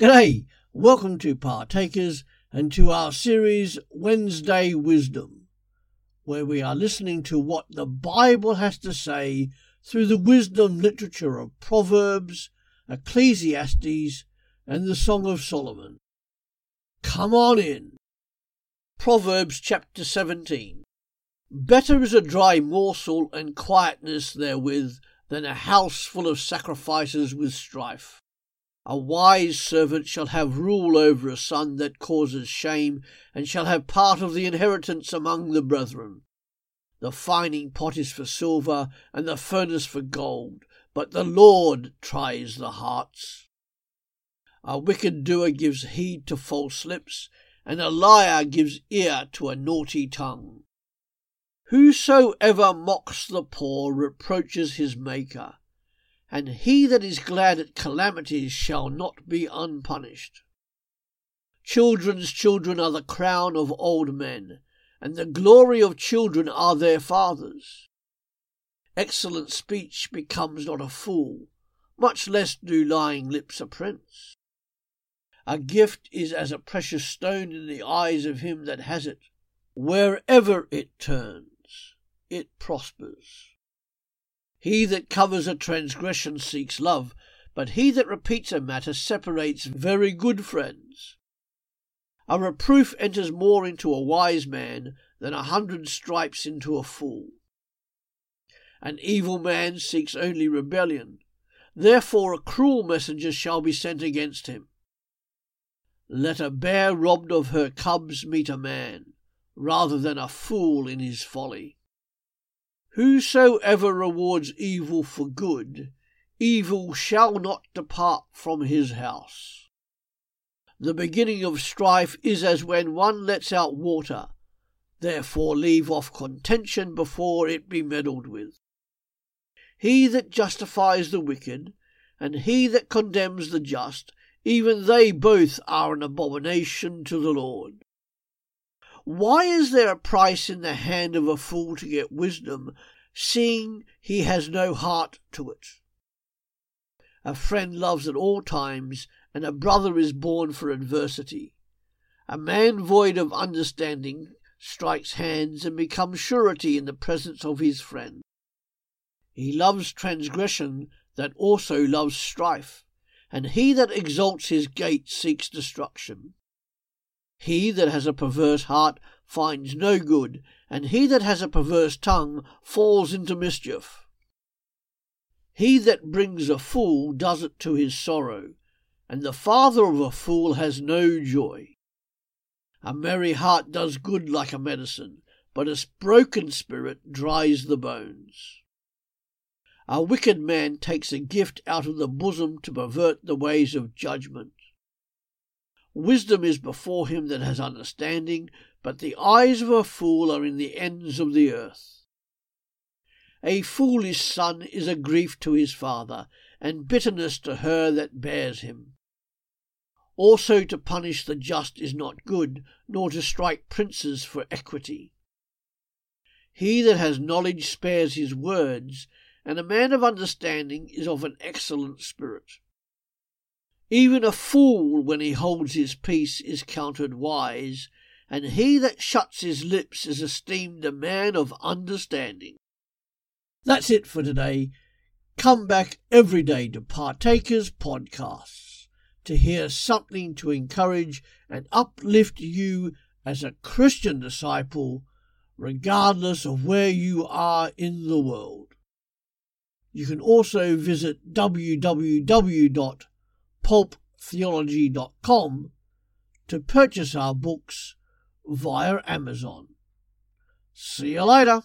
G'day, welcome to Partakers and to our series Wednesday Wisdom, where we are listening to what the Bible has to say through the wisdom literature of Proverbs, Ecclesiastes, and the Song of Solomon. Come on in. Proverbs chapter 17. Better is a dry morsel and quietness therewith than a house full of sacrifices with strife. A wise servant shall have rule over a son that causes shame, and shall have part of the inheritance among the brethren. The fining pot is for silver, and the furnace for gold, but the Lord tries the hearts. A wicked doer gives heed to false lips, and a liar gives ear to a naughty tongue. Whosoever mocks the poor reproaches his Maker and he that is glad at calamities shall not be unpunished. Children's children are the crown of old men, and the glory of children are their fathers. Excellent speech becomes not a fool, much less do lying lips a prince. A gift is as a precious stone in the eyes of him that has it. Wherever it turns, it prospers. He that covers a transgression seeks love, but he that repeats a matter separates very good friends. A reproof enters more into a wise man than a hundred stripes into a fool. An evil man seeks only rebellion, therefore a cruel messenger shall be sent against him. Let a bear robbed of her cubs meet a man, rather than a fool in his folly. Whosoever rewards evil for good, evil shall not depart from his house. The beginning of strife is as when one lets out water, therefore leave off contention before it be meddled with. He that justifies the wicked, and he that condemns the just, even they both are an abomination to the Lord. Why is there a price in the hand of a fool to get wisdom, seeing he has no heart to it? A friend loves at all times, and a brother is born for adversity. A man void of understanding strikes hands and becomes surety in the presence of his friend. He loves transgression that also loves strife, and he that exalts his gate seeks destruction. He that has a perverse heart finds no good, and he that has a perverse tongue falls into mischief. He that brings a fool does it to his sorrow, and the father of a fool has no joy. A merry heart does good like a medicine, but a broken spirit dries the bones. A wicked man takes a gift out of the bosom to pervert the ways of judgment. Wisdom is before him that has understanding, but the eyes of a fool are in the ends of the earth. A foolish son is a grief to his father, and bitterness to her that bears him. Also to punish the just is not good, nor to strike princes for equity. He that has knowledge spares his words, and a man of understanding is of an excellent spirit. Even a fool, when he holds his peace, is counted wise, and he that shuts his lips is esteemed a man of understanding. That's it for today. Come back every day to Partakers Podcasts to hear something to encourage and uplift you as a Christian disciple, regardless of where you are in the world. You can also visit www pulptheology.com to purchase our books via Amazon. See you later.